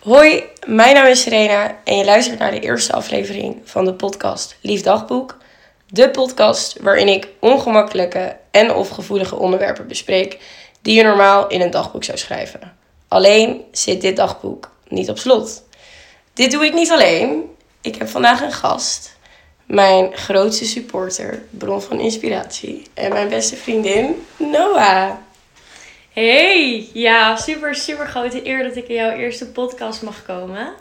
Hoi, mijn naam is Serena en je luistert naar de eerste aflevering van de podcast Lief Dagboek. De podcast waarin ik ongemakkelijke en of gevoelige onderwerpen bespreek die je normaal in een dagboek zou schrijven. Alleen zit dit dagboek niet op slot. Dit doe ik niet alleen. Ik heb vandaag een gast, mijn grootste supporter, bron van inspiratie en mijn beste vriendin Noah. Hey, ja, super, super grote eer dat ik in jouw eerste podcast mag komen.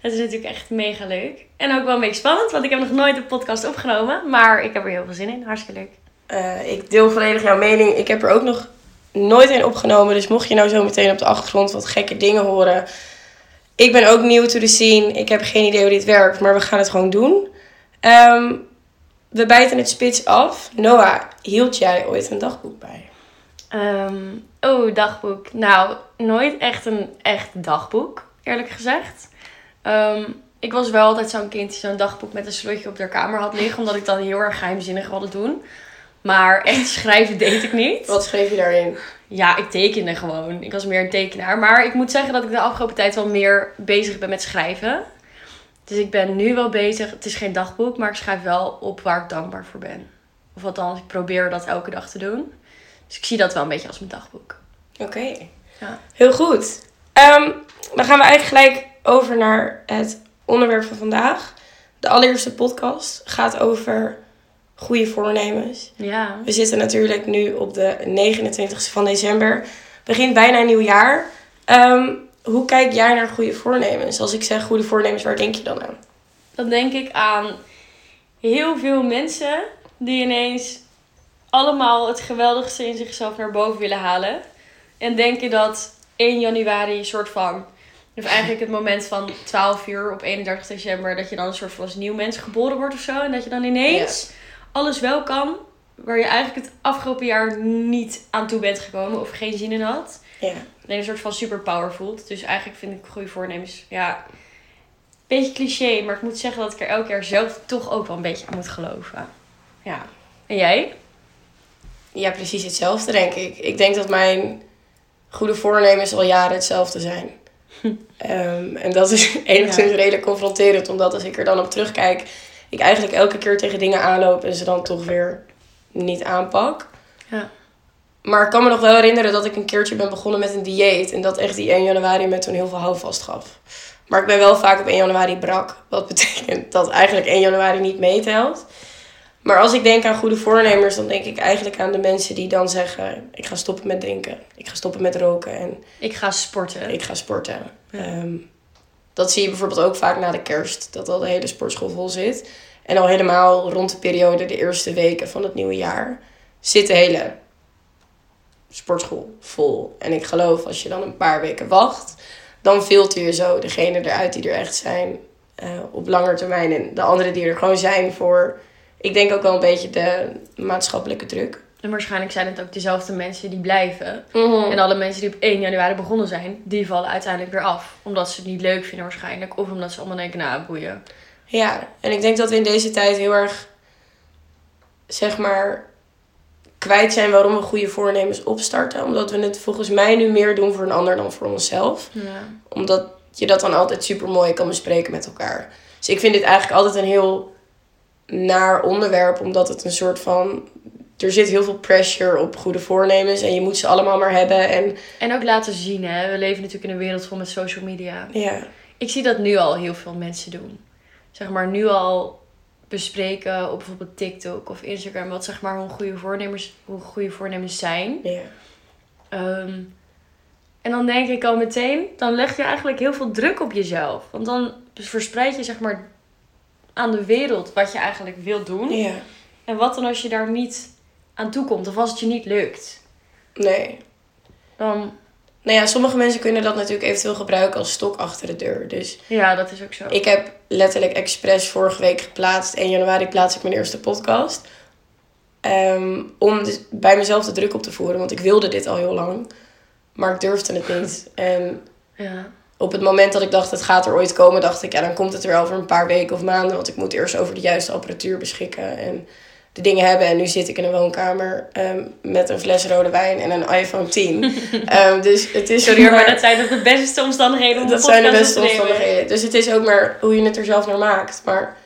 Dat is natuurlijk echt mega leuk. En ook wel een beetje spannend, want ik heb nog nooit een podcast opgenomen. Maar ik heb er heel veel zin in. Hartstikke leuk. Uh, ik deel volledig jouw mening. Ik heb er ook nog nooit een opgenomen. Dus mocht je nou zo meteen op de achtergrond wat gekke dingen horen. Ik ben ook nieuw to the scene. Ik heb geen idee hoe dit werkt, maar we gaan het gewoon doen. Um, we bijten het spits af. Noah, hield jij ooit een dagboek bij? Um, oh, dagboek. Nou, nooit echt een echt dagboek, eerlijk gezegd. Um, ik was wel altijd zo'n kind die zo'n dagboek met een slotje op de kamer had liggen, omdat ik dan heel erg geheimzinnig wilde doen. Maar echt schrijven deed ik niet. Wat schreef je daarin? Ja, ik tekende gewoon. Ik was meer een tekenaar. Maar ik moet zeggen dat ik de afgelopen tijd wel meer bezig ben met schrijven. Dus ik ben nu wel bezig. Het is geen dagboek, maar ik schrijf wel op waar ik dankbaar voor ben. Of althans, ik probeer dat elke dag te doen. Dus ik zie dat wel een beetje als mijn dagboek. Oké. Ja. Heel goed. Um, dan gaan we eigenlijk gelijk over naar het onderwerp van vandaag. De allereerste podcast gaat over goede voornemens. Ja. We zitten natuurlijk nu op de 29e van december. Begint bijna een nieuw jaar. Um, hoe kijk jij naar goede voornemens? Als ik zeg goede voornemens, waar denk je dan aan? Dan denk ik aan heel veel mensen die ineens allemaal het geweldigste in zichzelf naar boven willen halen. En denken dat 1 januari een soort van. Of eigenlijk het moment van 12 uur op 31 december. Dat je dan een soort van als nieuw mens geboren wordt of zo. En dat je dan ineens alles wel kan. Waar je eigenlijk het afgelopen jaar niet aan toe bent gekomen. Of geen zin in had. Ja. Alleen een soort van superpower voelt. Dus eigenlijk vind ik goede voornemens. Ja, beetje cliché. Maar ik moet zeggen dat ik er elk jaar zelf toch ook wel een beetje aan moet geloven. Ja. En jij? Ja, precies hetzelfde, denk ik. Ik denk dat mijn goede voornemens al jaren hetzelfde zijn. um, en dat is enigszins ja. redelijk confronterend, omdat als ik er dan op terugkijk, ik eigenlijk elke keer tegen dingen aanloop en ze dan toch weer niet aanpak. Ja. Maar ik kan me nog wel herinneren dat ik een keertje ben begonnen met een dieet. En dat echt die 1 januari me toen heel veel houvast gaf. Maar ik ben wel vaak op 1 januari brak. Wat betekent dat eigenlijk 1 januari niet meetelt. Maar als ik denk aan goede voornemers, dan denk ik eigenlijk aan de mensen die dan zeggen: Ik ga stoppen met drinken. Ik ga stoppen met roken. En ik ga sporten. Ik ga sporten. Um, dat zie je bijvoorbeeld ook vaak na de kerst, dat al de hele sportschool vol zit. En al helemaal rond de periode, de eerste weken van het nieuwe jaar, zit de hele sportschool vol. En ik geloof, als je dan een paar weken wacht, dan filter je zo degene eruit die er echt zijn uh, op langer termijn. En de anderen die er gewoon zijn voor ik denk ook wel een beetje de maatschappelijke druk. En waarschijnlijk zijn het ook dezelfde mensen die blijven. Mhm. En alle mensen die op 1 januari begonnen zijn, die vallen uiteindelijk weer af. Omdat ze het niet leuk vinden waarschijnlijk. Of omdat ze allemaal denken, nou boeien. Ja, en ik denk dat we in deze tijd heel erg, zeg maar, kwijt zijn waarom we goede voornemens opstarten. Omdat we het volgens mij nu meer doen voor een ander dan voor onszelf. Ja. Omdat je dat dan altijd super mooi kan bespreken met elkaar. Dus ik vind dit eigenlijk altijd een heel naar onderwerp, omdat het een soort van. Er zit heel veel pressure op goede voornemens en je moet ze allemaal maar hebben. En, en ook laten zien, hè? We leven natuurlijk in een wereld vol met social media. Ja. Ik zie dat nu al heel veel mensen doen. Zeg maar, nu al bespreken op bijvoorbeeld TikTok of Instagram wat zeg maar hoe goede voornemens, hoe goede voornemens zijn. Ja. Ehm, en dan denk ik al meteen, dan leg je eigenlijk heel veel druk op jezelf. Want dan verspreid je zeg maar aan de wereld wat je eigenlijk wilt doen. Ja. En wat dan als je daar niet aan toe komt of als het je niet lukt? Nee. Dan. Nou ja, sommige mensen kunnen dat natuurlijk eventueel gebruiken als stok achter de deur. Dus ja, dat is ook zo. Ik heb letterlijk expres vorige week geplaatst. 1 januari plaats ik mijn eerste podcast. Ehm, om dus bij mezelf de druk op te voeren. Want ik wilde dit al heel lang. Maar ik durfde het niet. En ja op het moment dat ik dacht, het gaat er ooit komen, dacht ik, ja, dan komt het er wel over een paar weken of maanden. Want ik moet eerst over de juiste apparatuur beschikken. En de dingen hebben. En nu zit ik in een woonkamer ehm, met een fles rode wijn en een iPhone 10. Ehm, dus het is Sorry maar- maar dat zijn de beste omstandigheden om dat zijn de beste omstandigheden. Dus het is ook maar hoe je het er zelf naar maakt. Maar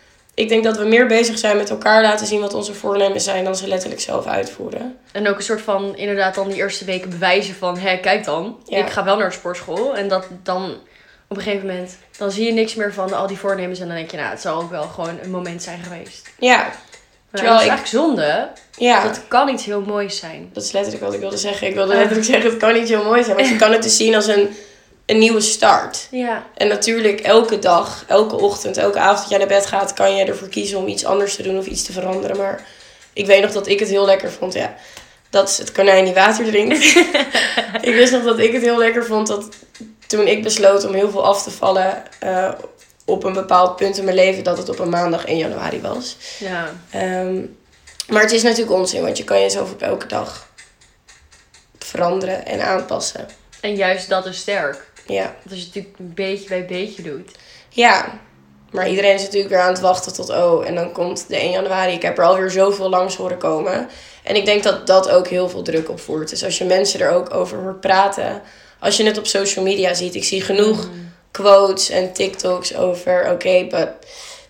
ik denk dat we meer bezig zijn met elkaar laten zien wat onze voornemens zijn dan ze letterlijk zelf uitvoeren. En ook een soort van, inderdaad, dan die eerste weken bewijzen van, hé, kijk dan, Ja. ik ga wel naar de sportschool. En dat dan op een gegeven moment, dan zie je niks meer van al die voornemens. En dan denk je, nou, het zal ook wel gewoon een moment zijn geweest. Ja, Maar Terwijl dat is ik- eigenlijk zonde. ja. Dat kan iets heel moois zijn. Dat is letterlijk wat ik wilde zeggen. Ik wilde letterlijk zeggen, het kan niet heel mooi zijn. Want je kan het dus zien als een, een nieuwe start. Ja. En natuurlijk, elke dag, elke ochtend, elke avond dat jij naar bed gaat, kan je ervoor kiezen om iets anders te doen of iets te veranderen. Maar ik weet nog dat ik het heel lekker vond. Ja, dat is het konijn die water drinkt. ik wist nog dat ik het heel lekker vond dat toen ik besloot om heel veel af te vallen eh, op een bepaald punt in mijn leven, dat het op een maandag 1 januari was. Ja. Ehm, maar het is natuurlijk onzin, want je kan jezelf op elke dag veranderen en aanpassen. En juist dat is sterk. Ja. Je het natuurlijk beetje bij beetje doet. Ja, maar iedereen is natuurlijk weer aan het wachten tot, oh, en dan komt de 1 januari. Ik heb er alweer zoveel langs horen komen. En ik denk dat dat ook heel veel druk opvoert. Dus als je mensen er ook over hoort praten, als je het op social media ziet, ik zie genoeg quotes en TikToks over, oké, but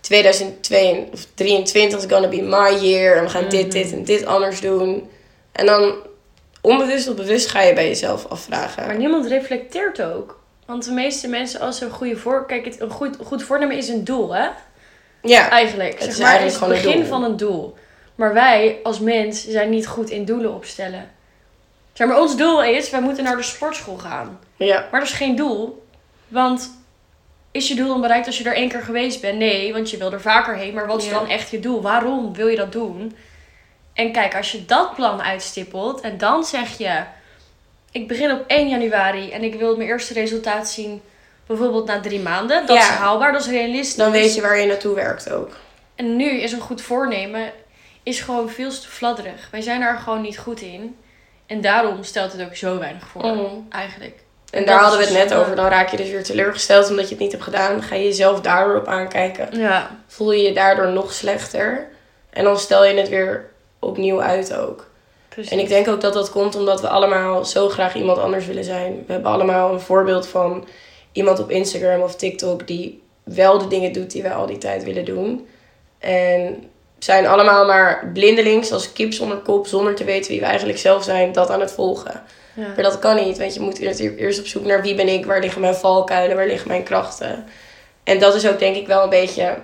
2023 is gonna be my year. En we gaan dit, dit en dit anders doen. En dan onbewust of bewust ga je bij jezelf afvragen. Maar niemand reflecteert ook. Want de meeste mensen, als ze een goede voor... Kijk, het, een goed, goed voornemen is een doel, hè? Ja, Eigenlijk. Het zeg is maar, eigenlijk is het begin van een doel. Maar wij als mens zijn niet goed in doelen opstellen. Zeg maar, ons doel is, wij moeten naar de sportschool gaan. ja, Maar dat is geen doel. Want is je doel dan bereikt als je er één keer geweest bent? Nee, want je wil er vaker heen. Maar wat is Ja. dan echt je doel? Waarom wil je dat doen? En kijk, als je dat plan uitstippelt en dan zeg je... Ik begin op 1 januari en ik wil mijn eerste resultaat zien... bijvoorbeeld na drie maanden. Dat Ja. is haalbaar, dat is realistisch. dan weet je waar je naartoe werkt ook. En nu is een goed voornemen is gewoon veel te fladderig. Wij zijn daar gewoon niet goed in. En daarom stelt het ook zo weinig voor, Mhm. eigenlijk. En daar hadden we het net over. Dan raak je dus weer teleurgesteld omdat je het niet hebt gedaan. Dan ga je jezelf daarop aankijken. Ja, Voel je je daardoor nog slechter. En dan stel je het weer opnieuw uit ook. Precies. En ik denk ook dat dat komt omdat we allemaal zo graag iemand anders willen zijn. We hebben allemaal een voorbeeld van iemand op Instagram of TikTok die wel de dingen doet die wij al die tijd willen doen. En zijn allemaal maar blindelings als kip zonder kop, zonder te weten wie we eigenlijk zelf zijn, dat aan het volgen. Ja. Maar dat kan niet, want je moet natuurlijk eerst op zoek naar wie ben ik, waar liggen mijn valkuilen, waar liggen mijn krachten. En dat is ook denk ik wel een beetje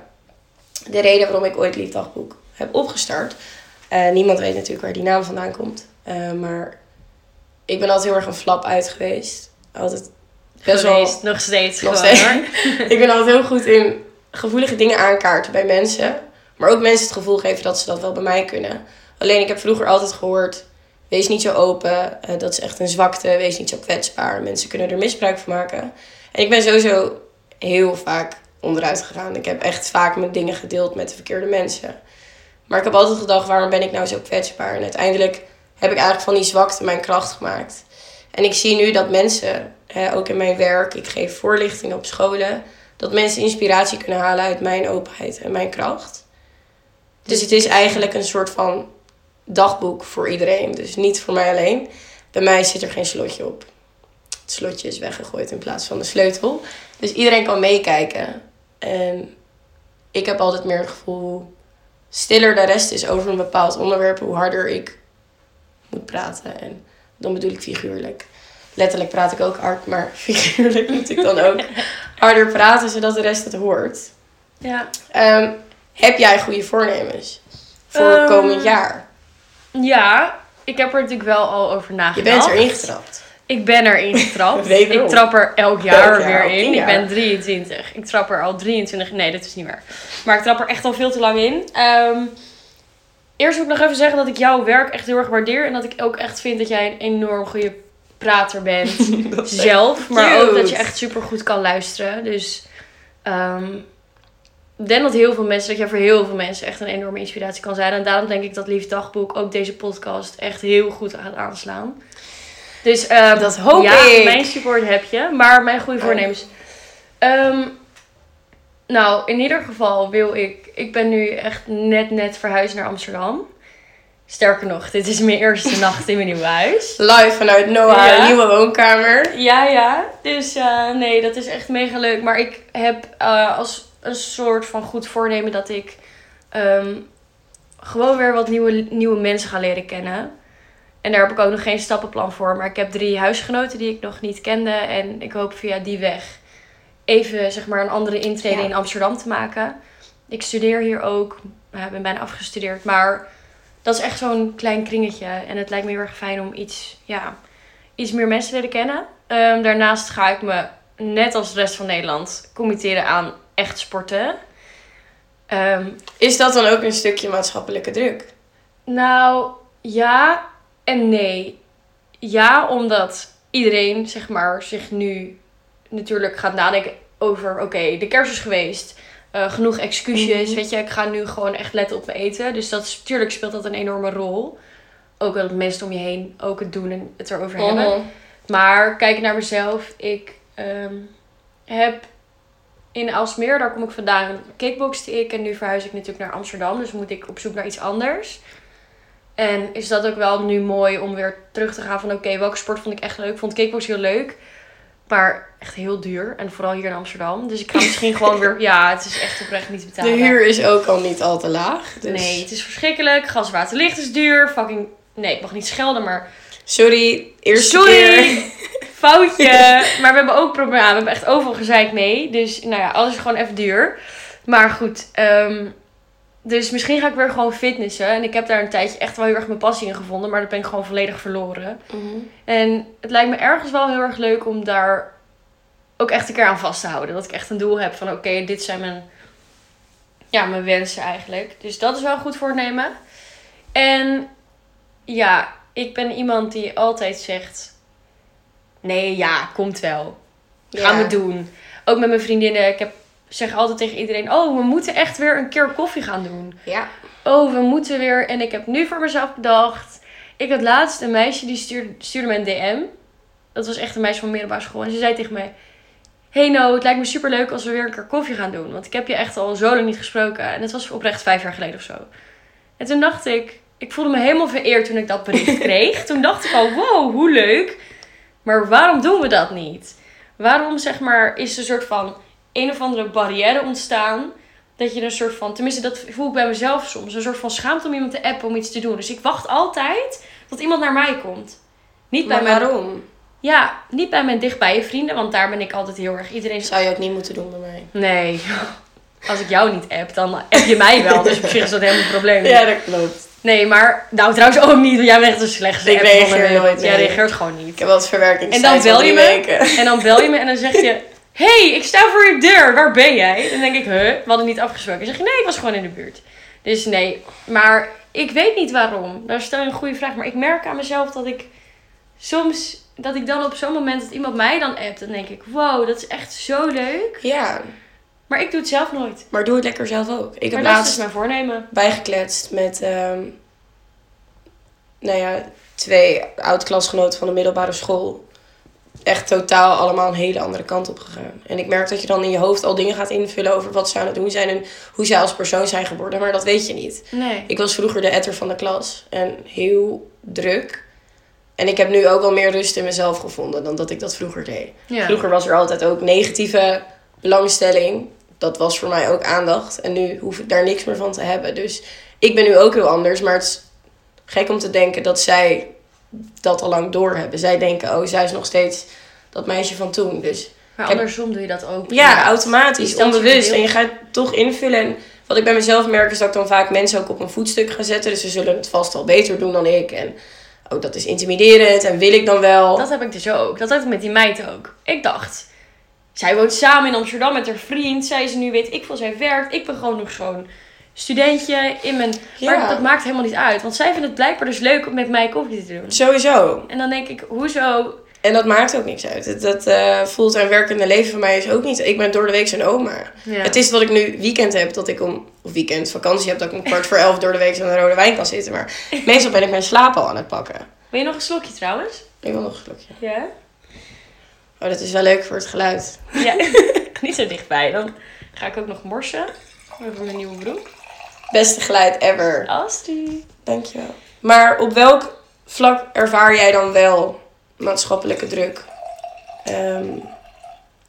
de reden waarom ik ooit Liefdagboek heb opgestart. Eh, niemand weet natuurlijk waar die naam vandaan komt. Eh, maar ik ben altijd heel erg een flap uit geweest. Altijd best wel nog steeds nog gewoon, steeds. hoor. ik ben altijd heel goed in gevoelige dingen aankaarten bij mensen. Maar ook mensen het gevoel geven dat ze dat wel bij mij kunnen. Alleen ik heb vroeger altijd gehoord... Wees niet zo open. eh, dat is echt een zwakte. Wees niet zo kwetsbaar. Mensen kunnen er misbruik van maken. En ik ben sowieso heel vaak onderuit gegaan. Ik heb echt vaak mijn dingen gedeeld met de verkeerde mensen. Maar ik heb altijd gedacht, waarom ben ik nou zo kwetsbaar? En uiteindelijk heb ik eigenlijk van die zwakte mijn kracht gemaakt. En ik zie nu dat mensen, hè, ook in mijn werk, ik geef voorlichtingen op scholen, dat mensen inspiratie kunnen halen uit mijn openheid en mijn kracht. Dus het is eigenlijk een soort van dagboek voor iedereen. Dus niet voor mij alleen. Bij mij zit er geen slotje op. Het slotje is weggegooid in plaats van de sleutel. Dus iedereen kan meekijken. En ik heb altijd meer het gevoel, stiller de rest is over een bepaald onderwerp, hoe harder ik moet praten. En dan bedoel ik figuurlijk. Letterlijk praat ik ook hard, maar figuurlijk moet ik dan ook harder praten, zodat de rest het hoort. Ja. Ehm, heb jij goede voornemens voor Ehm, komend jaar? ja, ik heb er natuurlijk wel al over Je nagedacht. bent erin getrapt. Ik ben erin getrapt. Ik trap er elk jaar, Elk jaar, weer in. Ik ben 23. Ik trap er al 23. Nee, dat is niet waar. Maar ik trap er echt al veel te lang in. Ehm, eerst wil ik nog even zeggen dat ik jouw werk echt heel erg waardeer. En dat ik ook echt vind dat jij een enorm goede prater bent. Zelf. Maar ook dat je echt super goed kan luisteren. Dus ehm, ik denk dat heel veel mensen, dat jij voor heel veel mensen echt een enorme inspiratie kan zijn. En daarom denk ik dat Lief Dagboek ook deze podcast echt heel goed gaat aanslaan. Dus ehm, Dat hoop ja, ik. mijn support heb je, maar mijn goede voornemens. Ehm, nou, in ieder geval wil ik. Ik ben nu echt net net verhuisd naar Amsterdam. Sterker nog, dit is mijn eerste nacht in mijn nieuwe huis. Live vanuit Noah, Ja. nieuwe woonkamer. Ja, ja. Dus eh, nee, dat is echt mega leuk. Maar ik heb eh, als een soort van goed voornemen dat ik ehm, gewoon weer wat nieuwe, nieuwe mensen ga leren kennen. En daar heb ik ook nog geen stappenplan voor. Maar ik heb drie huisgenoten die ik nog niet kende. En ik hoop via die weg even zeg maar een andere intrede Ja. in Amsterdam te maken. Ik studeer hier ook. Nou, Ik ben bijna afgestudeerd. Maar dat is echt zo'n klein kringetje. En het lijkt me heel erg fijn om iets, ja, iets meer mensen te leren kennen. Ehm, daarnaast ga ik me, net als de rest van Nederland, committeren aan echt sporten. Ehm, Is dat dan ook een stukje maatschappelijke druk? nou, ja en nee. Ja, omdat iedereen, zeg maar, zich nu natuurlijk gaat nadenken over... Oké, de kerst is geweest. eh, genoeg excuses. Mhm. Weet je, ik ga nu gewoon echt letten op mijn eten. Dus dat is, natuurlijk speelt dat een enorme rol. Ook dat mensen om je heen ook het doen en het erover hebben. Mhm. Maar kijk naar mezelf. Ik ehm, heb in Alsmeer, daar kom ik vandaan, kickboxte ik. En nu verhuis ik natuurlijk naar Amsterdam. Dus moet ik op zoek naar iets anders. En is dat ook wel nu mooi om weer terug te gaan van... Oké, welke sport vond ik echt leuk? Ik vond kickbox heel leuk. Maar echt heel duur. En vooral hier in Amsterdam. Dus ik ga misschien gewoon weer... Ja, het is echt oprecht niet te De betalen. huur is ook al niet al te laag. Dus Nee, het is verschrikkelijk. Gas, water, licht is duur. Fucking... Nee, ik mag niet schelden, maar... Sorry, eerste Sorry! keer. Foutje! maar we hebben ook problemen. Ja, we hebben echt overal gezeik mee. Dus nou ja, alles is gewoon even duur. Maar goed, ehm, dus misschien ga ik weer gewoon fitnessen. En ik heb daar een tijdje echt wel heel erg mijn passie in gevonden. Maar dat ben ik gewoon volledig verloren. Mhm. En het lijkt me ergens wel heel erg leuk om daar ook echt een keer aan vast te houden. Dat ik echt een doel heb van oké, dit zijn mijn, ja, mijn wensen eigenlijk. Dus dat is wel goed voornemen. En ja, ik ben iemand die altijd zegt... Nee, ja, komt wel. Gaan Ja. we doen. Ook met mijn vriendinnen. Ik heb, zeg altijd tegen iedereen... Oh, we moeten echt weer een keer koffie gaan doen. Ja. Oh, we moeten weer. En ik heb nu voor mezelf bedacht. Ik had laatst een meisje die stuurde, stuurde me een DM. Dat was echt een meisje van middelbare school. En ze zei tegen mij: Hey No, het lijkt me super leuk als we weer een keer koffie gaan doen. Want ik heb je echt al zo lang niet gesproken. En het was oprecht vijf jaar geleden of zo. En toen dacht ik, ik voelde me helemaal vereerd toen ik dat bericht kreeg. toen dacht ik al: Wow, hoe leuk. Maar waarom doen we dat niet? Waarom zeg maar is er een soort van een of andere barrière ontstaan? Dat je een soort van, tenminste dat voel ik bij mezelf soms, een soort van schaamte om iemand te appen om iets te doen. Dus ik wacht altijd tot iemand naar mij komt. Niet bij Maar mijn, waarom? ja, niet bij mijn dichtbije vrienden, want daar ben ik altijd heel erg. Iedereen Zou je ook niet moeten doen bij mij. Nee, als ik jou niet app, dan app je mij wel. Dus op zich is dat helemaal een probleem. Ja, dat klopt. Nee, maar nou trouwens ook niet, want jij bent echt de slechtste Ik reageer nooit, Jij reageert gewoon niet. Ik heb wel het verwerkingstijd En dan bel je me? En dan bel je me en dan zeg je... hey, ik sta voor je deur. Waar ben jij? Dan denk ik, huh? We hadden niet afgesproken. Zeg je, nee, ik was gewoon in de buurt. Dus nee, maar ik weet niet waarom. Daar stel je een goede vraag. Maar ik merk aan mezelf dat ik soms... Dat ik dan op zo'n moment dat iemand mij dan appt, dan denk ik, wow, dat is echt zo leuk. Ja, Maar ik doe het zelf nooit. maar doe het lekker zelf ook. Ik heb maar is dus laatst mijn voornemen. bijgekletst met, ehm, nou ja, twee oud-klasgenoten van de middelbare school. Echt totaal allemaal een hele andere kant op gegaan. En ik merk dat je dan in je hoofd al dingen gaat invullen over wat ze aan het doen zijn en hoe zij als persoon zijn geworden. Maar dat weet je niet. Nee. Ik was vroeger de etter van de klas en heel druk. En ik heb nu ook wel meer rust in mezelf gevonden dan dat ik dat vroeger deed. Ja. Vroeger was er altijd ook negatieve belangstelling. Dat was voor mij ook aandacht. En nu hoef ik daar niks meer van te hebben. Dus ik ben nu ook heel anders. Maar het is gek om te denken dat zij dat al lang doorhebben. Zij denken, oh, zij is nog steeds dat meisje van toen. Dus Maar andersom doe je dat ook. ja, automatisch, onbewust. En je gaat toch invullen. En wat ik bij mezelf merk is dat ik dan vaak mensen ook op een voetstuk ga zetten. Dus ze zullen het vast al beter doen dan ik. En ook dat is intimiderend. En wil ik dan wel. Dat heb ik dus ook. Dat had ik met die meid ook. Ik dacht, zij woont samen in Amsterdam met haar vriend. Zij is nu, weet ik veel, zij werkt. Ik ben gewoon nog zo'n studentje in mijn... Ja. Maar dat maakt helemaal niet uit. Want zij vindt het blijkbaar dus leuk om met mij koffie te doen. Sowieso. En dan denk ik, hoezo? En dat maakt ook niks uit. Dat eh voelt en werkende leven van mij is ook niet. Ik ben door de week zijn oma. Ja. Het is dat ik nu weekend heb, dat ik om. Of weekend, vakantie heb, dat ik om kwart voor elf door de week aan de rode wijn kan zitten. Maar meestal ben ik mijn slaap al aan het pakken. Wil je nog een slokje trouwens? Ik wil nog een slokje. Ja. Oh, dat is wel leuk voor het geluid. Ja. niet zo dichtbij. Dan ga ik ook nog morsen. Over mijn nieuwe broek. Beste geluid ever. Asti. Dankjewel. Maar op welk vlak ervaar jij dan wel maatschappelijke druk? Ehm,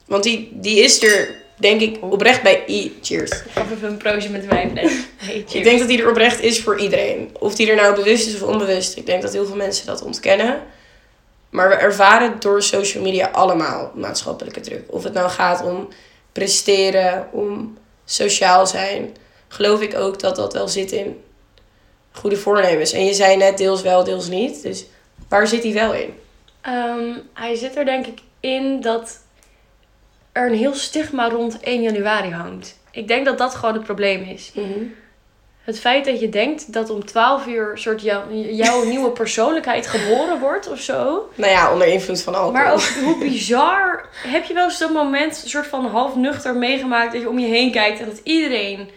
want die, die is er, denk ik, oprecht bij i. Cheers. Ik even een proosje met wijn. Hey. Ik denk dat die er oprecht is voor iedereen. Of die er nou bewust is of onbewust. Ik denk dat heel veel mensen dat ontkennen. Maar we ervaren door social media allemaal maatschappelijke druk. Of het nou gaat om presteren, om sociaal zijn. Geloof ik ook dat dat wel zit in goede voornemens. En je zei net deels wel, deels niet. Dus waar zit die wel in? Ehm, hij zit er denk ik in dat er een heel stigma rond 1 januari hangt. Ik denk dat dat gewoon het probleem is. Het feit dat je denkt dat om 12 uur soort jou, jouw nieuwe persoonlijkheid geboren wordt of zo. Nou ja, onder invloed van alcohol. Maar ook hoe bizar. Heb je wel eens dat moment soort van half nuchter meegemaakt dat je om je heen kijkt en dat iedereen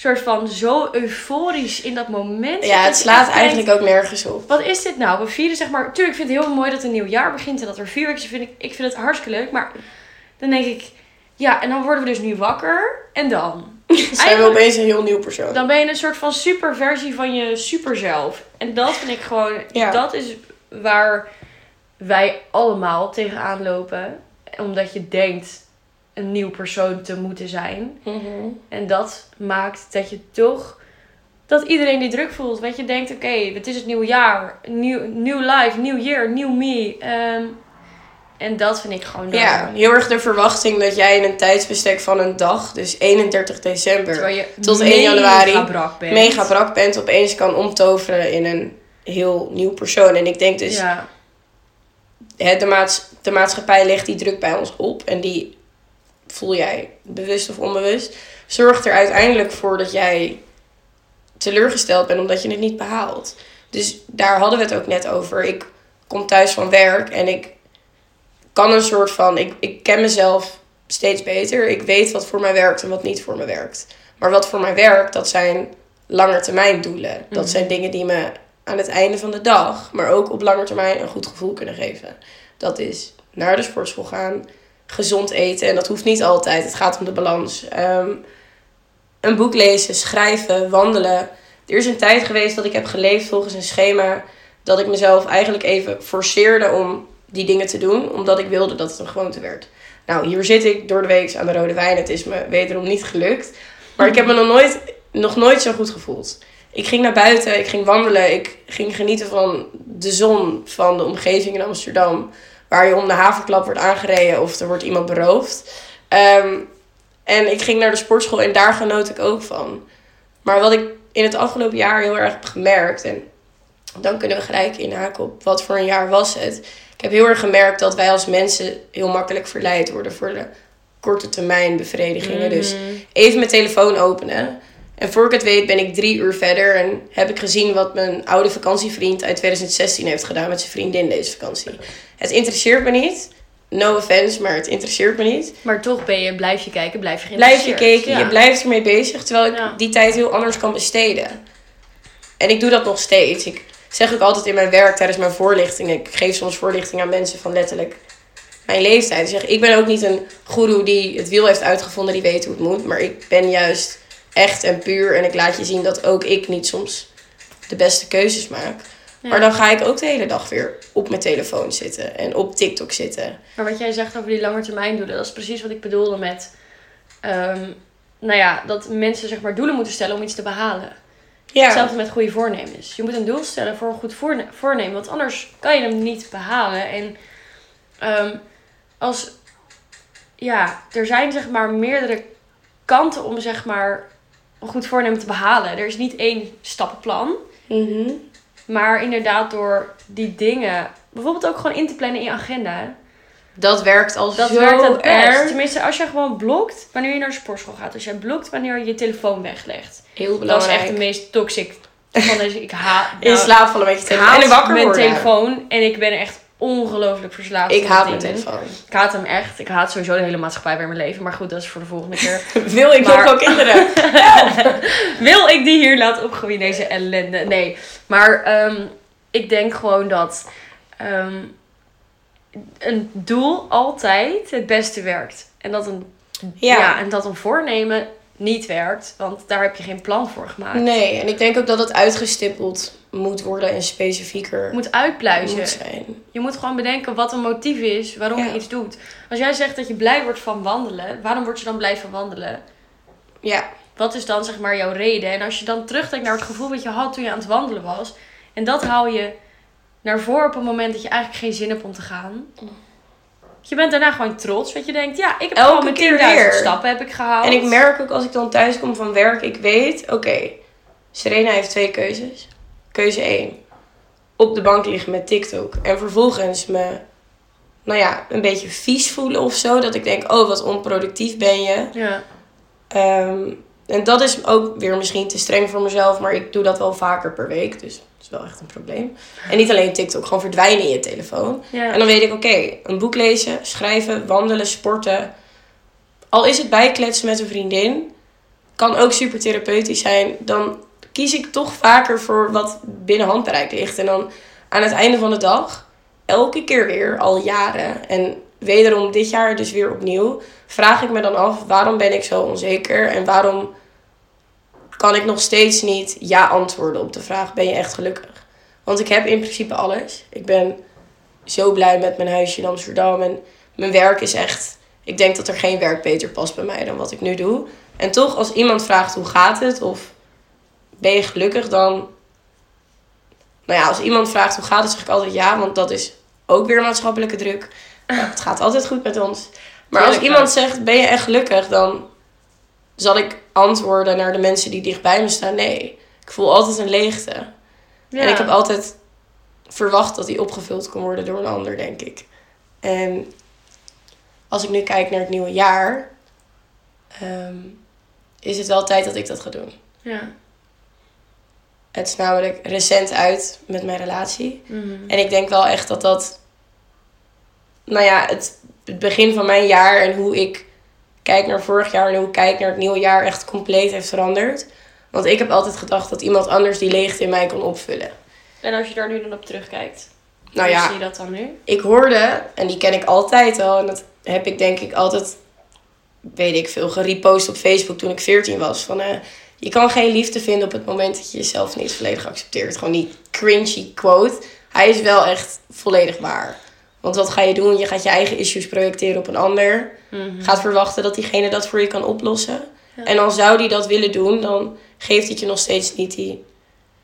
soort van zo euforisch in dat moment Ja, het slaat denkt, eigenlijk ook nergens op. wat is dit nou? We vieren zeg maar... Tuurlijk, ik vind het heel mooi dat een nieuw jaar begint en dat er vuurwerkjes vind ik... Ik vind het hartstikke leuk, maar dan denk ik... Ja, en dan worden we dus nu wakker. En dan? Zijn we opeens een heel nieuw persoon. Dan ben je een soort van superversie van je superzelf. En dat vind ik gewoon... Ja. Dat is waar wij allemaal tegenaan lopen. Omdat je denkt een nieuw persoon te moeten zijn. Mhm. En dat maakt dat je toch... Dat iedereen die druk voelt. Want je denkt, oké, het is het nieuwe jaar. Nieuw, nieuw life, nieuw year, nieuw me. Ehm, en dat vind ik gewoon... Ja, heel erg de verwachting dat jij in een tijdsbestek van een dag, dus 31 december, Tot 1 mega januari brak bent. mega brak bent, opeens kan omtoveren in een heel nieuw persoon. En ik denk dus, Ja, hè, de, maats, de maatschappij legt die druk bij ons op en die voel jij bewust of onbewust, zorgt er uiteindelijk voor dat jij teleurgesteld bent omdat je het niet behaalt. Dus daar hadden we het ook net over. Ik kom thuis van werk en ik kan een soort van. Ik, ik ken mezelf steeds beter. Ik weet wat voor mij werkt en wat niet voor me werkt. Maar wat voor mij werkt, dat zijn langetermijn doelen. Dat Mhm. zijn dingen die me aan het einde van de dag, maar ook op lange termijn een goed gevoel kunnen geven. Dat is naar de sportschool gaan, gezond eten. En dat hoeft niet altijd. Het gaat om de balans. Ehm, een boek lezen, schrijven, wandelen. Er is een tijd geweest dat ik heb geleefd volgens een schema. Dat ik mezelf eigenlijk even forceerde om die dingen te doen. Omdat ik wilde dat het een gewoonte werd. Nou, hier zit ik door de week aan de rode wijn. Het is me wederom niet gelukt. Maar ik heb me nog nooit, nog nooit zo goed gevoeld. Ik ging naar buiten, ik ging wandelen. Ik ging genieten van de zon, van de omgeving in Amsterdam. Waar je om de havenklap wordt aangereden of er wordt iemand beroofd. Ehm, en ik ging naar de sportschool en daar genoot ik ook van. Maar wat ik in het afgelopen jaar heel erg heb gemerkt... en dan kunnen we gelijk inhaken op wat voor een jaar was het. Ik heb heel erg gemerkt dat wij als mensen heel makkelijk verleid worden... voor de korte termijn bevredigingen. Dus Mhm. even mijn telefoon openen. En voor ik het weet ben ik drie uur verder en heb ik gezien wat mijn oude vakantievriend uit 2016 heeft gedaan met zijn vriendin deze vakantie. Het interesseert me niet. No offense, maar het interesseert me niet. Maar toch ben je, blijf je kijken, blijf je Blijf je geïnteresseerd. kijken, Ja. je blijft ermee bezig, terwijl ik Ja. die tijd heel anders kan besteden. En ik doe dat nog steeds. Ik zeg ook altijd in mijn werk tijdens mijn voorlichtingen. Ik geef soms voorlichting aan mensen van letterlijk mijn leeftijd. Ik zeg, ik ben ook niet een goeroe die het wiel heeft uitgevonden, die weet hoe het moet. Maar ik ben juist echt en puur. En ik laat je zien dat ook ik niet soms de beste keuzes maak. Ja. Maar dan ga ik ook de hele dag weer op mijn telefoon zitten en op TikTok zitten. Maar wat jij zegt over die langetermijndoelen, dat is precies wat ik bedoelde met... ehm, nou ja, dat mensen zeg maar doelen moeten stellen om iets te behalen. Ja, Hetzelfde met goede voornemens. Je moet een doel stellen voor een goed voorne- voornemen, want anders kan je hem niet behalen. En ehm, als, ja, er zijn zeg maar meerdere kanten om zeg maar een goed voornemen te behalen. Er is niet één stappenplan, Mhm. maar inderdaad door die dingen, bijvoorbeeld ook gewoon in te plannen in je agenda. dat werkt al Dat zo werkt het best. erg. Tenminste, als je gewoon blokt wanneer je naar de sportschool gaat. Als jij blokt wanneer je je telefoon weglegt. Heel Dat is belangrijk. echt de meest toxic van deze. Ik haat. In slaap vallen met je ik telefoon. En wakker mijn worden. telefoon en ik ben echt ongelooflijk verslaafd. Ik haat mijn telefoon. Ik haat hem echt. Ik haat sowieso de hele maatschappij bij mijn leven. Maar goed, dat is voor de volgende keer. Wil ik Maar- wel kinderen? Wil ik die hier laten opgroeien, deze ellende? Nee. Maar ehm, ik denk gewoon dat ehm, een doel altijd het beste werkt. En dat een, ja. Ja. en dat een voornemen niet werkt. Want daar heb je geen plan voor gemaakt. Nee, en ik denk ook dat het uitgestippeld moet worden en specifieker moet uitpluizen. moet zijn. Je moet gewoon bedenken wat een motief is waarom Ja. je iets doet. Als jij zegt dat je blij wordt van wandelen, waarom word je dan blij van wandelen? Ja, Wat is dan zeg maar jouw reden? En als je dan terugdenkt naar het gevoel wat je had toen je aan het wandelen was, en dat hou je naar voren op een moment dat je eigenlijk geen zin hebt om te gaan. Je bent daarna gewoon trots, want je denkt, ja, ik heb Elke gewoon mijn keer 10.000 weer. stappen heb ik gehaald. en ik merk ook als ik dan thuis kom van werk, ik weet, oké, Serena heeft twee keuzes. Keuze 1, op de bank liggen met TikTok en vervolgens me, nou ja, een beetje vies voelen of zo. Dat ik denk, oh, wat onproductief ben je. Ja, Ehm, en dat is ook weer misschien te streng voor mezelf, maar ik doe dat wel vaker per week. Dus wel echt een probleem. En niet alleen TikTok, gewoon verdwijnen in je telefoon. ja. En dan weet ik, oké, een boek lezen, schrijven, wandelen, sporten. Al is het bijkletsen met een vriendin, kan ook super therapeutisch zijn. Dan kies ik toch vaker voor wat binnen handbereik ligt. En dan aan het einde van de dag, elke keer weer, al jaren. En wederom dit jaar dus weer opnieuw, vraag ik me dan af, waarom ben ik zo onzeker? En waarom kan ik nog steeds niet ja antwoorden op de vraag, ben je echt gelukkig? Want ik heb in principe alles. Ik ben zo blij met mijn huisje in Amsterdam. En mijn werk is echt. Ik denk dat er geen werk beter past bij mij dan wat ik nu doe. En toch, als iemand vraagt hoe gaat het of ben je gelukkig, dan. Nou ja, als iemand vraagt hoe gaat het, zeg ik altijd ja, want dat is ook weer maatschappelijke druk. Nou, het gaat altijd goed met ons. Maar als iemand zegt ben je echt gelukkig, dan zal ik antwoorden naar de mensen die dichtbij me staan. Nee, ik voel altijd een leegte. ja. En ik heb altijd verwacht dat die opgevuld kon worden door een ander, denk ik. En als ik nu kijk naar het nieuwe jaar, ehm, is het wel tijd dat ik dat ga doen. ja. Het is namelijk recent uit met mijn relatie. Mhm. En ik denk wel echt dat dat, nou ja, het, het begin van mijn jaar en hoe ik kijk naar vorig jaar en hoe ik kijk naar het nieuwe jaar echt compleet heeft veranderd. Want ik heb altijd gedacht dat iemand anders die leegte in mij kon opvullen. En als je daar nu dan op terugkijkt, Nou hoe ja, zie je dat dan nu? ik hoorde, en die ken ik altijd al, en dat heb ik denk ik altijd, weet ik veel, gerepost op Facebook toen ik 14 was. Van, eh, je kan geen liefde vinden op het moment dat je jezelf niet volledig accepteert. Gewoon die cringy quote. Hij is wel echt volledig waar. Want wat ga je doen? Je gaat je eigen issues projecteren op een ander. Mhm. Gaat verwachten dat diegene dat voor je kan oplossen. Ja. En dan zou die dat willen doen, dan geeft het je nog steeds niet die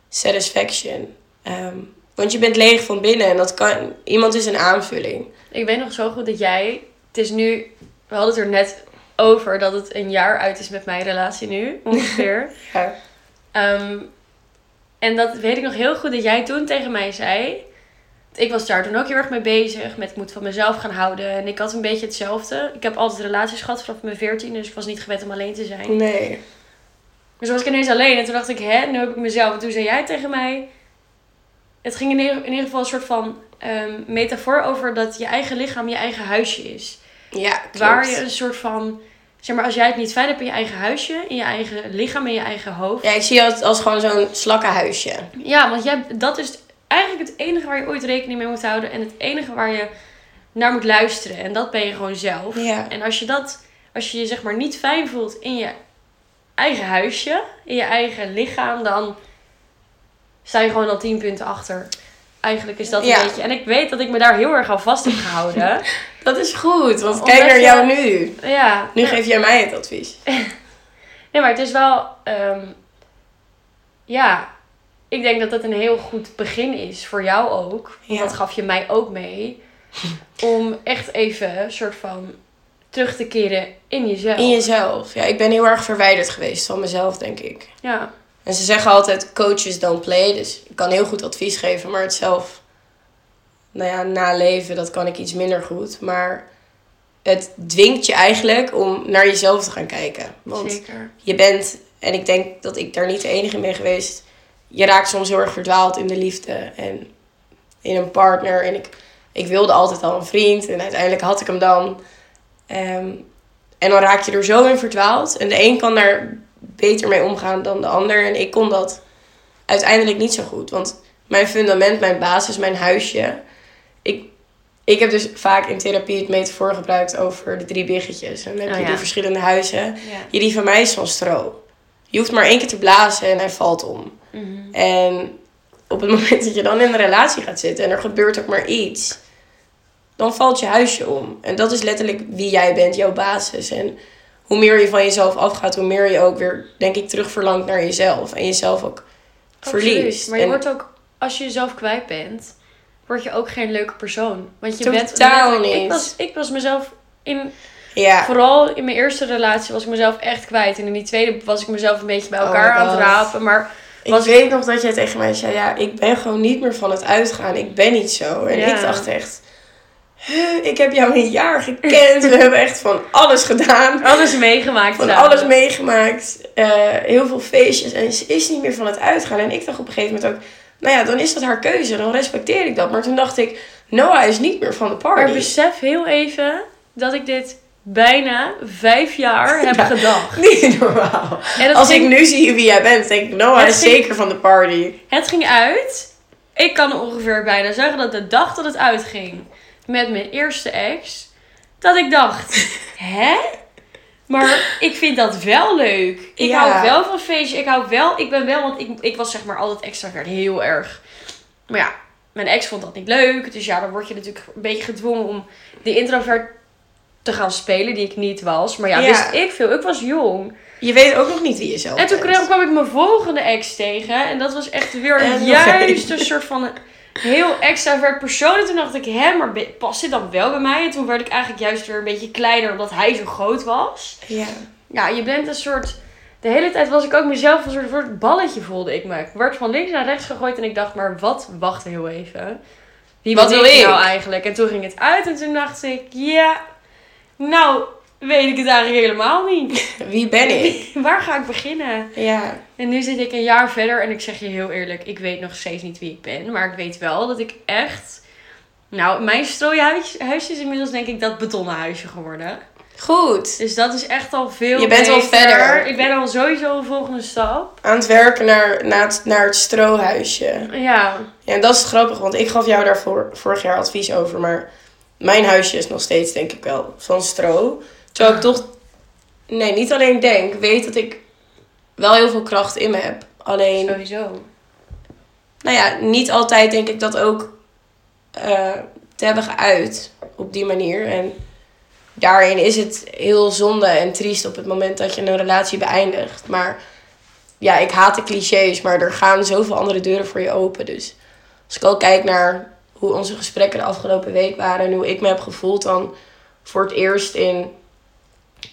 satisfaction. Ehm, want je bent leeg van binnen en dat kan, iemand is een aanvulling. Ik weet nog zo goed dat jij. Het is nu. We hadden het er net over dat het een jaar uit is met mijn relatie nu, ongeveer. Ja. Ehm, en dat weet ik nog heel goed dat jij toen tegen mij zei. Ik was daar toen ook heel erg mee bezig. Met ik moet van mezelf gaan houden. En ik had een beetje hetzelfde. Ik heb altijd relaties gehad vanaf mijn 14, dus ik was niet gewend om alleen te zijn. Nee. Dus was ik ineens alleen. En toen dacht ik, hè, nu heb ik mezelf. En toen zei jij tegen mij. Het ging in ieder, in ieder geval een soort van ehm, metafoor over dat je eigen lichaam je eigen huisje is. Ja, klopt. Waar je een soort van. Zeg maar, als jij het niet fijn hebt in je eigen huisje, in je eigen lichaam, in je eigen hoofd. Ja, ik zie het als gewoon zo'n slakkenhuisje. Ja, want jij, dat is eigenlijk het enige waar je ooit rekening mee moet houden. En het enige waar je naar moet luisteren. En dat ben je gewoon zelf. Ja. En als je dat, als je je zeg maar niet fijn voelt in je eigen huisje, in je eigen lichaam, dan sta je gewoon al tien punten achter. Eigenlijk is dat een Ja. beetje. En ik weet dat ik me daar heel erg aan vast heb gehouden. Dat is goed, want kijk naar je- jou nu. ja. Nu ja. geef jij mij het advies. Nee, maar het is wel. ehm, ja, ik denk dat dat een heel goed begin is voor jou ook. Ja. Dat gaf je mij ook mee. Om echt even een soort van terug te keren in jezelf. In jezelf. Ja, ik ben heel erg verwijderd geweest van mezelf, denk ik. Ja, En ze zeggen altijd, coaches don't play. Dus ik kan heel goed advies geven, maar het zelf, nou ja, naleven, dat kan ik iets minder goed. Maar het dwingt je eigenlijk om naar jezelf te gaan kijken. Want zeker. je bent, en ik denk dat ik daar niet de enige in ben geweest, je raakt soms heel erg verdwaald in de liefde en in een partner. En ik, ik wilde altijd al een vriend en uiteindelijk had ik hem dan. Ehm, en dan raak je er zo in verdwaald. En de een kan daar beter mee omgaan dan de ander. En ik kon dat uiteindelijk niet zo goed. Want mijn fundament, mijn basis, mijn huisje. Ik, ik heb dus vaak in therapie het metafoor gebruikt over de drie biggetjes. En dan heb Oh, je ja. die verschillende huizen. Ja, die van mij is van stro. Je hoeft maar één keer te blazen en hij valt om. Mhm. En op het moment dat je dan in een relatie gaat zitten en er gebeurt ook maar iets, dan valt je huisje om. En dat is letterlijk wie jij bent, jouw basis. En hoe meer je van jezelf afgaat, hoe meer je ook weer, denk ik, terug verlangt naar jezelf. En jezelf ook Absoluut. verliest. Maar je En- wordt ook, als je jezelf kwijt bent, word je ook geen leuke persoon. Want je Totaal bent letterlijk- Ik niet. was, ik was mezelf in, ja, vooral in mijn eerste relatie was ik mezelf echt kwijt. En in die tweede was ik mezelf een beetje bij Oh elkaar aan het rapen. Maar ik weet nog dat jij tegen mij zei, ja, ik ben gewoon niet meer van het uitgaan. Ik ben niet zo. En Ja. ik dacht echt, "Huh, ik heb jou een jaar gekend. We hebben echt van alles gedaan. alles meegemaakt. Van alles meegemaakt. eh, heel veel feestjes. En ze is niet meer van het uitgaan. En ik dacht op een gegeven moment ook... Nou ja, dan is dat haar keuze. Dan respecteer ik dat. Maar toen dacht ik... Noah is niet meer van de Maar party. besef heel even dat ik dit bijna vijf jaar heb Ja. gedacht. Niet normaal. Als ging, ik nu zie wie jij bent, denk ik... Noah is ging- zeker van de party. Het ging uit. Ik kan ongeveer bijna zeggen dat de dag dat het uitging met mijn eerste ex, dat ik dacht, hè? Maar ik vind dat wel leuk. Ik Ja. hou wel van feestjes. Ik hou wel, ik ben wel, want ik, ik was zeg maar altijd extravert, heel erg. Maar ja, mijn ex vond dat niet leuk. Dus ja, dan word je natuurlijk een beetje gedwongen om de introvert te gaan spelen, die ik niet was. Maar ja, Ja. wist ik veel. Ik was jong. Je weet ook nog niet wie je zelf En toen bent. kwam, ik mijn volgende ex tegen. En dat was echt weer En juist een soort van een heel extravert persoon. En toen dacht ik, hè, maar past dit dan wel bij mij? En toen werd ik eigenlijk juist weer een beetje kleiner, omdat hij zo groot was. Ja. Ja, je bent een soort... De hele tijd was ik ook mezelf een soort, soort balletje, voelde ik me. Ik werd van links naar rechts gegooid en ik dacht, maar wat? Wacht heel even. Wie Wat ben wil ik? nou eigenlijk? En toen ging het uit en toen dacht ik, ja, nou weet ik het eigenlijk helemaal niet. Wie ben ik? Waar ga ik beginnen? Ja. En nu zit ik een jaar verder en ik zeg je heel eerlijk, ik weet nog steeds niet wie ik ben. Maar ik weet wel dat ik echt... Nou, mijn strooihuisje huisje is inmiddels denk ik dat betonnen huisje geworden. Goed. Dus dat is echt al veel Je bent al verder. Ik ben al sowieso een volgende stap. Aan het werken naar, naar, het, naar het strohuisje. Ja, Ja, en dat is grappig, want ik gaf jou daar vor- vorig jaar advies over. Maar mijn huisje is nog steeds, denk ik wel, van stro. Terwijl ik toch, nee, niet alleen denk, weet dat ik wel heel veel kracht in me heb. Alleen, sowieso. nou ja, niet altijd denk ik dat ook eh, te hebben geuit op die manier. En daarin is het heel zonde en triest op het moment dat je een relatie beëindigt. Maar ja, ik haat de clichés, maar er gaan zoveel andere deuren voor je open. Dus als ik ook kijk naar hoe onze gesprekken de afgelopen week waren en hoe ik me heb gevoeld, dan voor het eerst in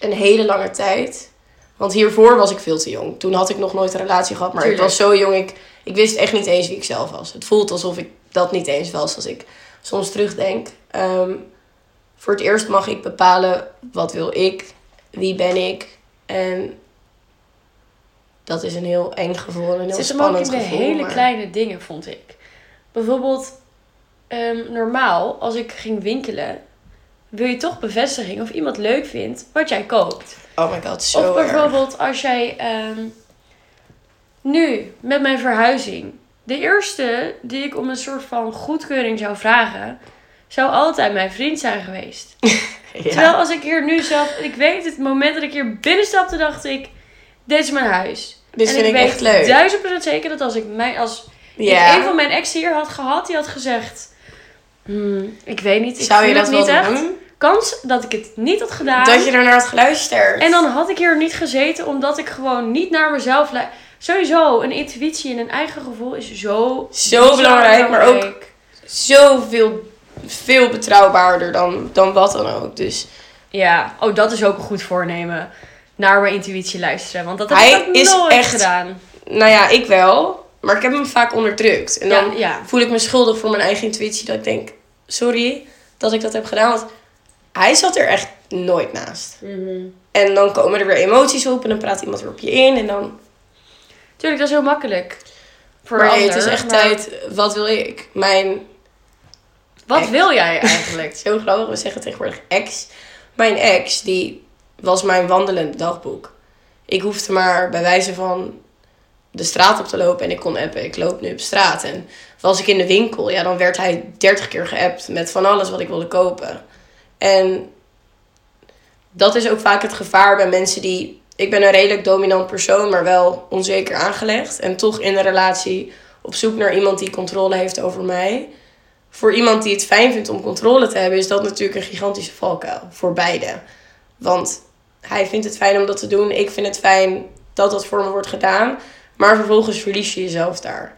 een hele lange tijd. Want hiervoor was ik veel te jong. Toen had ik nog nooit een relatie gehad, maar Tuurlijk. ik was zo jong. Ik, ik wist echt niet eens wie ik zelf was. Het voelt alsof ik dat niet eens was als ik soms terugdenk. Ehm, voor het eerst mag ik bepalen wat wil ik, wie ben ik. En dat is een heel eng gevoel en heel Het zit hem ook in spannend de gevoel. hele maar- kleine dingen, vond ik. Bijvoorbeeld, ehm, normaal, als ik ging winkelen, wil je toch bevestiging of iemand leuk vindt wat jij koopt. Oh my god, zo of erg. bijvoorbeeld als jij ehm, nu met mijn verhuizing, de eerste die ik om een soort van goedkeuring zou vragen, zou altijd mijn vriend zijn geweest. Ja. Terwijl als ik hier nu zelf, ik weet het moment dat ik hier binnenstapte, dacht ik, dit is mijn huis. Dit en vind ik weet echt leuk. duizend procent zeker dat als ik mij als Ja. ik een van mijn ex hier had gehad, die had gezegd, hmm, ik weet niet, ik Zou je dat niet echt. doen? Kans dat ik het niet had gedaan. Dat je ernaar had geluisterd. En dan had ik hier niet gezeten omdat ik gewoon niet naar mezelf lu- Sowieso, een intuïtie en een eigen gevoel is zo... Zo belangrijk, maar ook- zoveel veel betrouwbaarder dan, dan wat dan ook. Dus Ja, oh, dat is ook een goed voornemen. Naar mijn intuïtie luisteren. Want dat heb Hij ik ook is nooit echt- gedaan. nou ja, ik wel. Maar ik heb hem vaak onderdrukt. En dan ja, ja. voel ik me schuldig voor mijn eigen intuïtie. Dat ik denk, sorry dat ik dat heb gedaan. Want hij zat er echt nooit naast. En dan komen er weer emoties op. En dan praat iemand weer op je in. En dan... Tuurlijk, dat is heel makkelijk. Voor Maar het is echt maar tijd. Wat wil ik? Mijn... Wat wil jij eigenlijk? Zo grappig, we zeggen tegenwoordig ex. Mijn ex, die was mijn wandelend dagboek. Ik hoefde maar bij wijze van de straat op te lopen en ik kon appen. Ik loop nu op straat. En was ik in de winkel, ja, dan werd hij 30 keer geappt met van alles wat ik wilde kopen. En dat is ook vaak het gevaar bij mensen die. Ik ben een redelijk dominant persoon, maar wel onzeker aangelegd. En toch in een relatie op zoek naar iemand die controle heeft over mij. Voor iemand die het fijn vindt om controle te hebben, is dat natuurlijk een gigantische valkuil. Voor beide. Want hij vindt het fijn om dat te doen. Ik vind het fijn dat dat voor me wordt gedaan. Maar vervolgens verlies je jezelf daar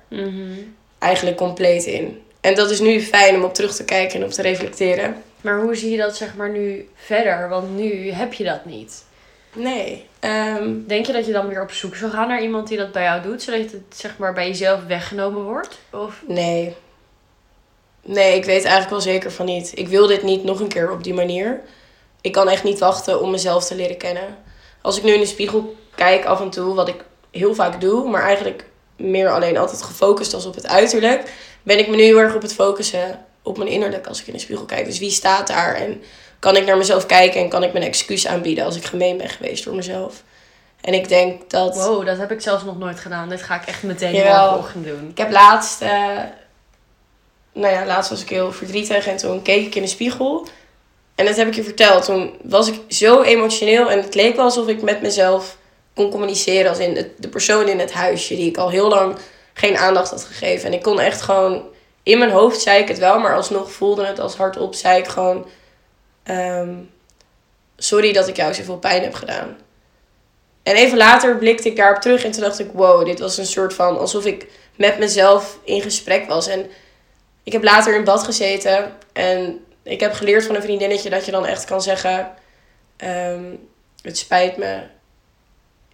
eigenlijk compleet in. En dat is nu fijn om op terug te kijken en op te reflecteren. Maar hoe zie je dat zeg maar nu verder? Want nu heb je dat niet. Nee. ehm, Denk je dat je dan weer op zoek zou gaan naar iemand die dat bij jou doet, zodat het zeg maar bij jezelf weggenomen wordt? Of nee. Nee, ik weet eigenlijk wel zeker van niet. Ik wil dit niet nog een keer op die manier. Ik kan echt niet wachten om mezelf te leren kennen. Als ik nu in de spiegel kijk af en toe, wat ik heel vaak doe, maar eigenlijk meer alleen altijd gefocust als op het uiterlijk, ben ik me nu heel erg op het focussen op mijn innerlijk als ik in de spiegel kijk. Dus wie staat daar en kan ik naar mezelf kijken en kan ik mijn excuus aanbieden als ik gemeen ben geweest voor mezelf. En ik denk dat... wow, dat heb ik zelfs nog nooit gedaan. Dit ga ik echt meteen morgenochtend doen. Ik heb laatst, eh, nou ja, laatst was ik heel verdrietig en toen keek ik in de spiegel. En dat heb ik je verteld. Toen was ik zo emotioneel en het leek wel alsof ik met mezelf kon communiceren. Als in de, persoon in het huisje die ik al heel lang geen aandacht had gegeven. En ik kon echt gewoon, in mijn hoofd zei ik het wel, maar alsnog voelde het als hardop. Zei ik gewoon, ehm, sorry dat ik jou zoveel pijn heb gedaan. En even later blikte ik daarop terug en toen dacht ik, wow, dit was een soort van alsof ik met mezelf in gesprek was. En ik heb later in bad gezeten en ik heb geleerd van een vriendinnetje dat je dan echt kan zeggen: ehm, Het spijt me,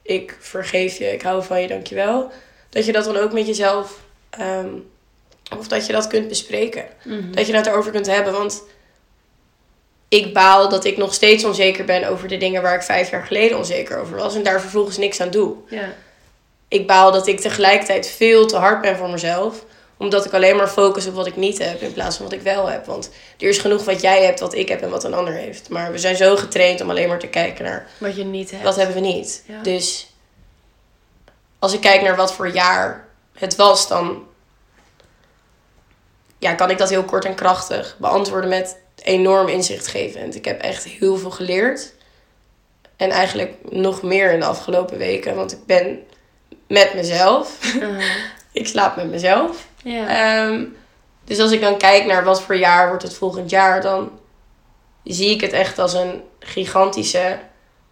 ik vergeef je, ik hou van je, dankjewel. Dat je dat dan ook met jezelf, ehm, of dat je dat kunt bespreken. Dat je het erover kunt hebben, want ik baal dat ik nog steeds onzeker ben over de dingen waar ik vijf jaar geleden onzeker over was en daar vervolgens niks aan doe. Ja. Ik baal dat ik tegelijkertijd veel te hard ben voor mezelf. Omdat ik alleen maar focus op wat ik niet heb in plaats van wat ik wel heb. Want er is genoeg wat jij hebt, wat ik heb en wat een ander heeft. Maar we zijn zo getraind om alleen maar te kijken naar Wat je niet hebt. wat hebben we niet. Ja. Dus als ik kijk naar wat voor jaar het was, dan ja, kan ik dat heel kort en krachtig beantwoorden met enorm inzichtgevend. Ik heb echt heel veel geleerd. En eigenlijk nog meer in de afgelopen weken. Want ik ben met mezelf. Uh-huh. ik slaap met mezelf. Ja. Ehm, dus als ik dan kijk naar wat voor jaar wordt het volgend jaar, dan zie ik het echt als een gigantische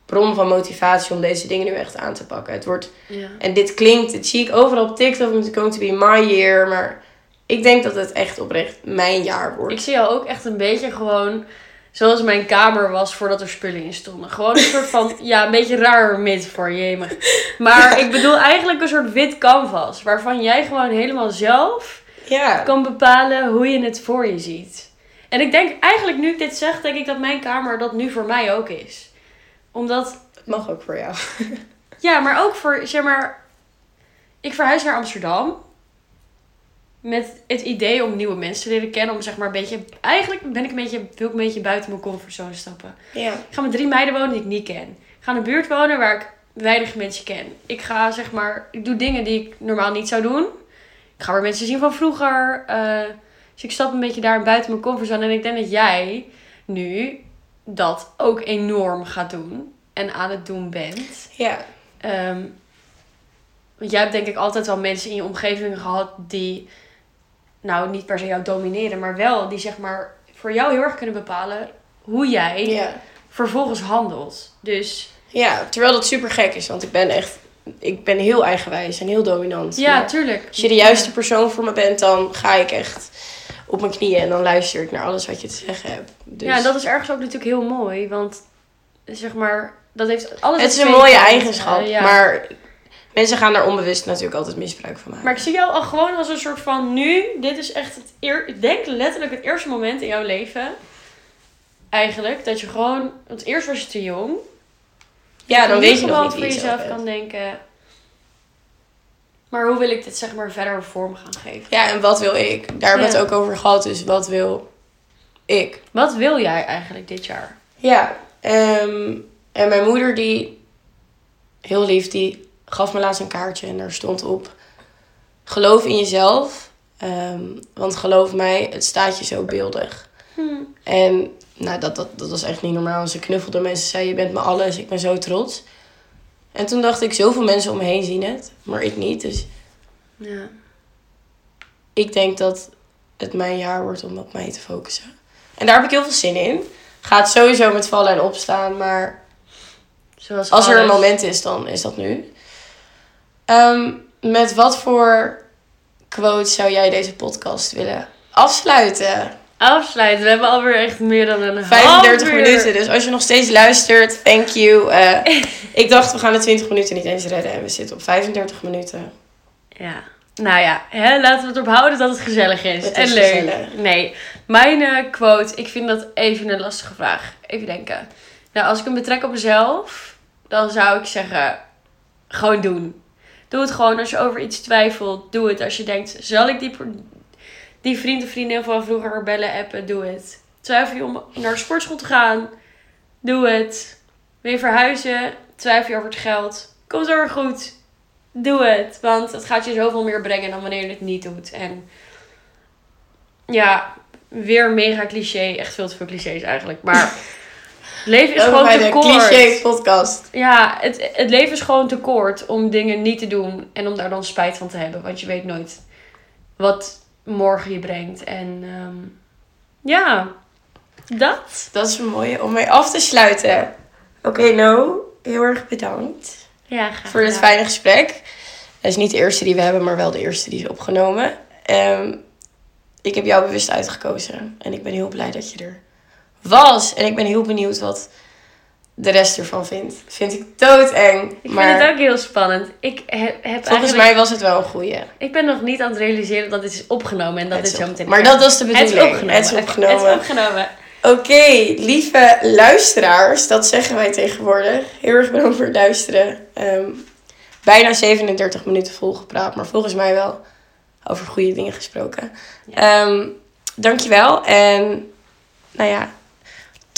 bron van motivatie om deze dingen nu echt aan te pakken. Het wordt, ja. en dit klinkt, het zie ik overal op TikTok, it's going to be my year, maar ik denk dat het echt oprecht mijn jaar wordt. Ik zie jou ook echt een beetje gewoon zoals mijn kamer was voordat er spullen in stonden. Gewoon een soort van, ja, een beetje raar mid voor je. Maar ik bedoel eigenlijk een soort wit canvas. Waarvan jij gewoon helemaal zelf ja, kan bepalen hoe je het voor je ziet. En ik denk eigenlijk, nu ik dit zeg, denk ik dat mijn kamer dat nu voor mij ook is. Omdat, het mag ook voor jou. ja, maar ook voor, zeg maar, ik verhuis naar Amsterdam. Met het idee om nieuwe mensen te leren kennen. Om zeg maar een beetje, eigenlijk ben ik een beetje, wil ik een beetje buiten mijn comfortzone stappen. Ja, Ik ga met drie meiden wonen die ik niet ken. Ik ga in een buurt wonen waar ik weinig mensen ken. Ik ga zeg maar, ik doe dingen die ik normaal niet zou doen. Ik ga weer mensen zien van vroeger. eh, dus ik stap een beetje daar buiten mijn comfortzone. En ik denk dat jij nu dat ook enorm gaat doen. En aan het doen bent. ja, Ehm, want jij hebt denk ik altijd wel mensen in je omgeving gehad die, nou niet per se jou domineren, maar wel die zeg maar voor jou heel erg kunnen bepalen hoe jij ja. vervolgens handelt. Dus Ja, terwijl dat super gek is, want ik ben echt, ik ben heel eigenwijs en heel dominant. ja, Maar tuurlijk. Als je de juiste persoon voor me bent, dan ga ik echt op mijn knieën en dan luister ik naar alles wat je te zeggen hebt. Dus Ja, en dat is ergens ook natuurlijk heel mooi, want zeg maar, dat heeft alles. het is een mooie eigenschap, ja. maar mensen gaan daar onbewust natuurlijk altijd misbruik van maken. Maar ik zie jou al gewoon als een soort van nu. Dit is echt het eer, ik denk letterlijk het eerste moment in jouw leven. Eigenlijk. Dat je gewoon. Want eerst was je te jong. ja, dan weet je nog niet voor jezelf zelf kan denken. Maar hoe wil ik dit zeg maar verder vorm gaan geven? Ja, en wat wil ik? Daar hebben we Ja. het ook over gehad, dus wat wil ik? Wat wil jij eigenlijk dit jaar? Ja, ehm, en mijn moeder die, heel lief, die gaf me laatst een kaartje en daar stond op: geloof in jezelf. Ehm, want geloof mij, het staat je zo beeldig. Hm. En nou, dat, dat, dat was echt niet normaal. Ze knuffelden mensen, zei je bent me alles, ik ben zo trots. En toen dacht ik, zoveel mensen om me heen zien het, maar ik niet. Dus Ja. ik denk dat het mijn jaar wordt om op mij te focussen. En daar heb ik heel veel zin in. Gaat sowieso met vallen en opstaan, maar Zoals als er een moment is, dan is dat nu. Ehm, met wat voor quotes zou jij deze podcast willen afsluiten? Afsluiten. We hebben alweer echt meer dan een 35 half uur. minuten, dus als je nog steeds luistert, thank you. Eh, ik dacht, we gaan de 20 minuten niet eens redden en we zitten op 35 minuten. Ja. Nou ja, hè, laten we het erop houden dat het gezellig is. Het en is leuk. gezellig. Nee, mijn eh, quote, ik vind dat even een lastige vraag. Even denken. Nou, als ik hem betrek op mezelf, dan zou ik zeggen, gewoon doen. Doe het gewoon als je over iets twijfelt. Doe het als je denkt, zal ik die, die vriend of vriendin van vroeger bellen, appen? Doe het. Twijfel je om naar sportschool te gaan? Doe het. Wil je verhuizen? Twijfel je over het geld? Komt weer goed. Doe het. Want het gaat je zoveel meer brengen dan wanneer je het niet doet. En ja, weer mega cliché. Echt veel te veel clichés eigenlijk. Maar leven is gewoon te kort. cliché podcast. Ja, het, het leven is gewoon te kort om dingen niet te doen. En om daar dan spijt van te hebben. Want je weet nooit wat morgen je brengt. En ehm, ja, dat. Dat is een mooie om mee af te sluiten. Oké, No, heel erg bedankt Ja, graag voor dit fijne gesprek. Het is niet de eerste die we hebben, maar wel de eerste die is opgenomen. Ehm, ik heb jou bewust uitgekozen en ik ben heel blij dat je er was. En ik ben heel benieuwd wat de rest ervan vindt. Vind ik doodeng. Ik maar vind het ook heel spannend. Ik heb, heb volgens eigenlijk... mij was het wel een goeie. Ik ben nog niet aan het realiseren dat dit is opgenomen. En dat Het dit zo meteen... Maar dat was de Het is bedoeling. opgenomen. Het is opgenomen. Het is opgenomen. Oké, lieve luisteraars, dat zeggen wij tegenwoordig. Heel erg bedankt voor het luisteren. Ehm, bijna 37 minuten volgepraat, maar volgens mij wel over goede dingen gesproken. Ehm, dankjewel en nou ja,